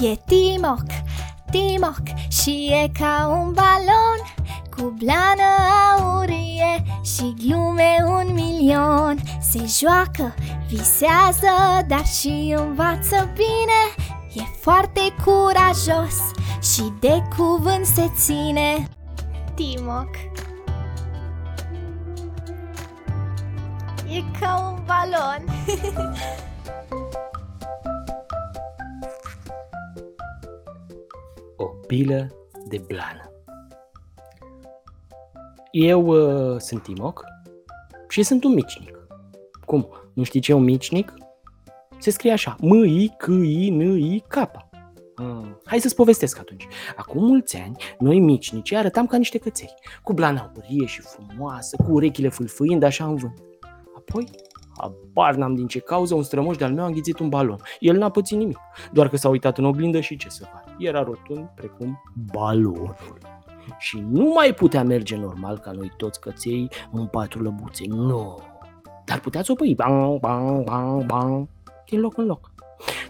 E Timoc, Timoc și e ca un balon Cu blană aurie și glume un milion. Se joacă, visează, dar și învață bine. E foarte curajos și de cuvânt se ține. Timoc E ca un balon bilă de blană Eu uh, sunt Timoc și sunt un micșnic. Cum? Nu știi ce e un micșnic? Se scrie așa, M-I-C-I-N-I-K. Mm. Hai să-ți povestesc atunci. Acum mulți ani, noi micnici arătam ca niște căței, cu blana aurie și frumoasă, cu urechile fâlfâind așa în vânt. Apoi, habar n-am din ce cauză, un strămoș de-al meu a înghițit un balon. El n-a pățit nimic, doar că s-a uitat în oglindă și ce să fac. Era rotund precum balonul. Și nu mai putea merge normal ca noi toți căței în patru lăbuțe, nu. Dar putea țopăi, bang, bang, bang, bang, din loc în loc.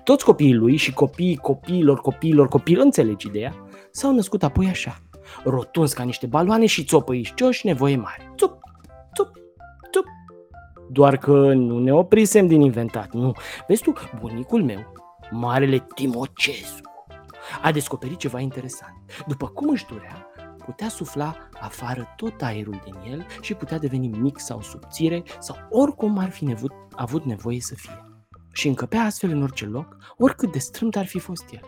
Toți copiii lui și copiii copiilor copiilor copiilor, înțelegi ideea, s-au născut apoi așa, rotunzi ca niște baloane și țopăișcioși nevoie mare. Țup, țup, țup. Doar că nu ne oprisem din inventat, nu. Vezi tu, bunicul meu, marele Timocescu, a descoperit ceva interesant. După cum își durea, putea sufla afară tot aerul din el și putea deveni mic sau subțire sau oricum ar fi nevut, avut nevoie să fie și încăpea astfel în orice loc, oricât de strâmt ar fi fost el.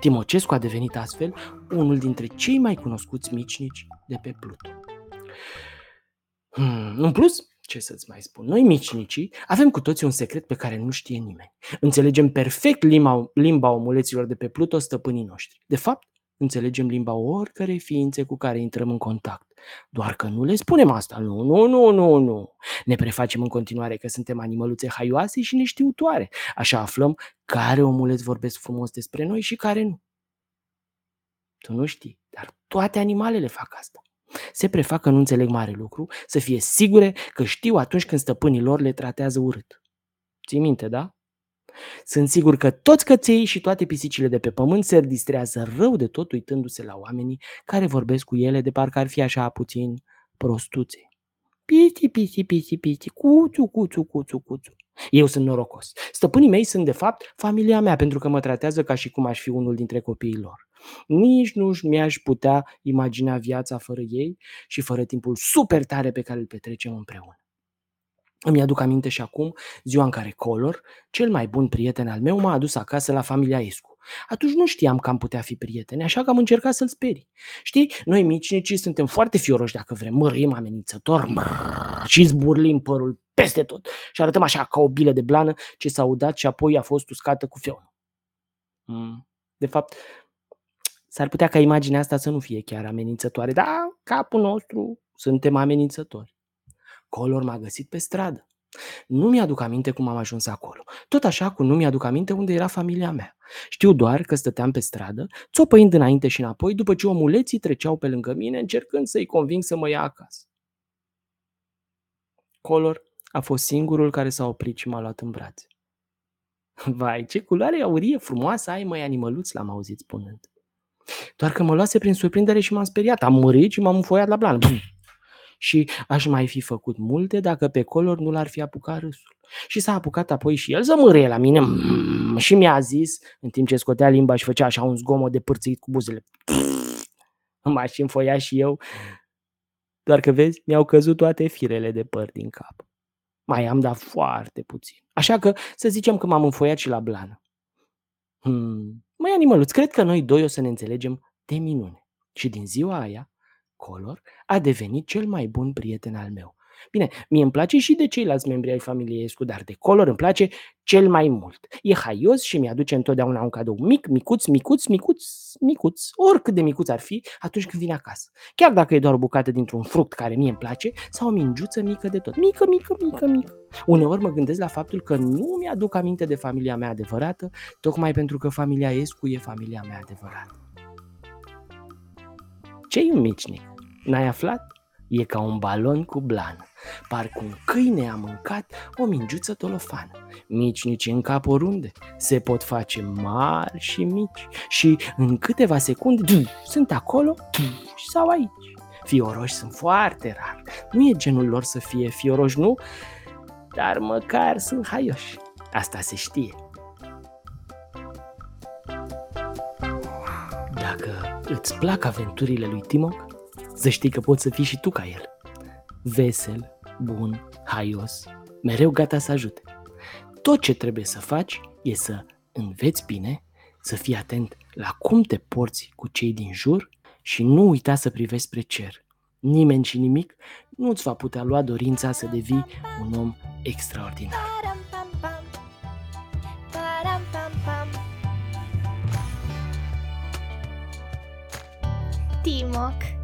Timocescu a devenit astfel unul dintre cei mai cunoscuți micnici de pe Pluto. Hmm, în plus, ce să-ți mai spun, noi micnicii avem cu toții un secret pe care nu știe nimeni. Înțelegem perfect limba, limba omuleților de pe Pluto, stăpânii noștri. De fapt, înțelegem limba oricărei ființe cu care intrăm în contact. Doar că nu le spunem asta. Nu, nu, nu, nu, nu. Ne prefacem în continuare că suntem animăluțe haioase și neștiutoare. Așa aflăm care omuleți vorbesc frumos despre noi și care nu. Tu nu știi, dar toate animalele fac asta. Se prefac că nu înțeleg mare lucru, să fie sigure că știu atunci când stăpânii lor le tratează urât. Ții minte, da? Sunt sigur că toți căței și toate pisicile de pe pământ se distrează rău de tot uitându-se la oamenii care vorbesc cu ele de parcă ar fi așa puțin prostuțe. Piti, piti, piti, piti, cuțu, cuțu, cuțu, cuțu. Eu sunt norocos. Stăpânii mei sunt de fapt familia mea pentru că mă tratează ca și cum aș fi unul dintre copiii lor. Nici nu mi-aș putea imagina viața fără ei și fără timpul super tare pe care îl petrecem împreună. Îmi aduc aminte și acum ziua în care Color, cel mai bun prieten al meu, m-a adus acasă la familia Escu. Atunci nu știam că am putea fi prieteni, așa că am încercat să-l sperii. Știi, noi micnici suntem foarte fioroși dacă vrem, mărim amenințător măr, și zburlim părul peste tot și arătăm așa ca o bilă de blană ce s-a udat și apoi a fost uscată cu fionul. Mm. De fapt, s-ar putea ca imaginea asta să nu fie chiar amenințătoare, dar capul nostru suntem amenințători. Color m-a găsit pe stradă. Nu mi-aduc aminte cum am ajuns acolo. Tot așa cum nu mi-aduc aminte unde era familia mea. Știu doar că stăteam pe stradă, țopăind înainte și înapoi, după ce omuleții treceau pe lângă mine, încercând să-i conving să mă ia acasă. Color a fost singurul care s-a oprit și m-a luat în brațe. Vai, ce culoare aurie frumoasă ai, măi, animăluț, l-am auzit spunând. Doar că mă luase prin surprindere și m-am speriat. Am murit și m-am înfoiat la blană și aș mai fi făcut multe dacă pe color nu l-ar fi apucat râsul. Și s-a apucat apoi și el să mârie la mine mm, și mi-a zis, în timp ce scotea limba și făcea așa un zgomot de pârțit cu buzele. M-aș înfoia și eu, doar că vezi, mi-au căzut toate firele de păr din cap. Mai am dat foarte puțin. Așa că să zicem că m-am înfoiat și la blană. Hmm. Măi, animăluț, cred că noi doi o să ne înțelegem de minune. Și din ziua aia, Color a devenit cel mai bun prieten al meu. Bine, mie îmi place și de ceilalți membri ai familiei Escu, dar de Color îmi place cel mai mult. E haios și mi-aduce întotdeauna un cadou mic, micuț, micuț, micuț, micuț, oricât de micuț ar fi atunci când vine acasă. Chiar dacă e doar o bucată dintr-un fruct care mie îmi place sau o mingiuță mică de tot. Mică, mică, mică, mică. Uneori mă gândesc la faptul că nu mi-aduc aminte de familia mea adevărată, tocmai pentru că familia Escu e familia mea adevărată. Ce-i un micnic? N-ai aflat? E ca un balon cu blană. Parcă un câine a mâncat o mingiuță tolofană. Mici nici în cap oriunde. Se pot face mari și mici. Și în câteva secunde sunt acolo sau aici. Fioroși sunt foarte rari. Nu e genul lor să fie fioroși, nu? Dar măcar sunt haioși. Asta se știe. Dacă îți plac aventurile lui Timoc, să știi că poți să fii și tu ca el. Vesel, bun, haios, mereu gata să ajute. Tot ce trebuie să faci e să înveți bine, să fii atent la cum te porți cu cei din jur și nu uita să privești spre cer. Nimeni și nimic nu îți va putea lua dorința să devii un om extraordinar. Timoc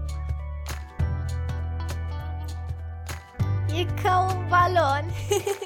E ca un balon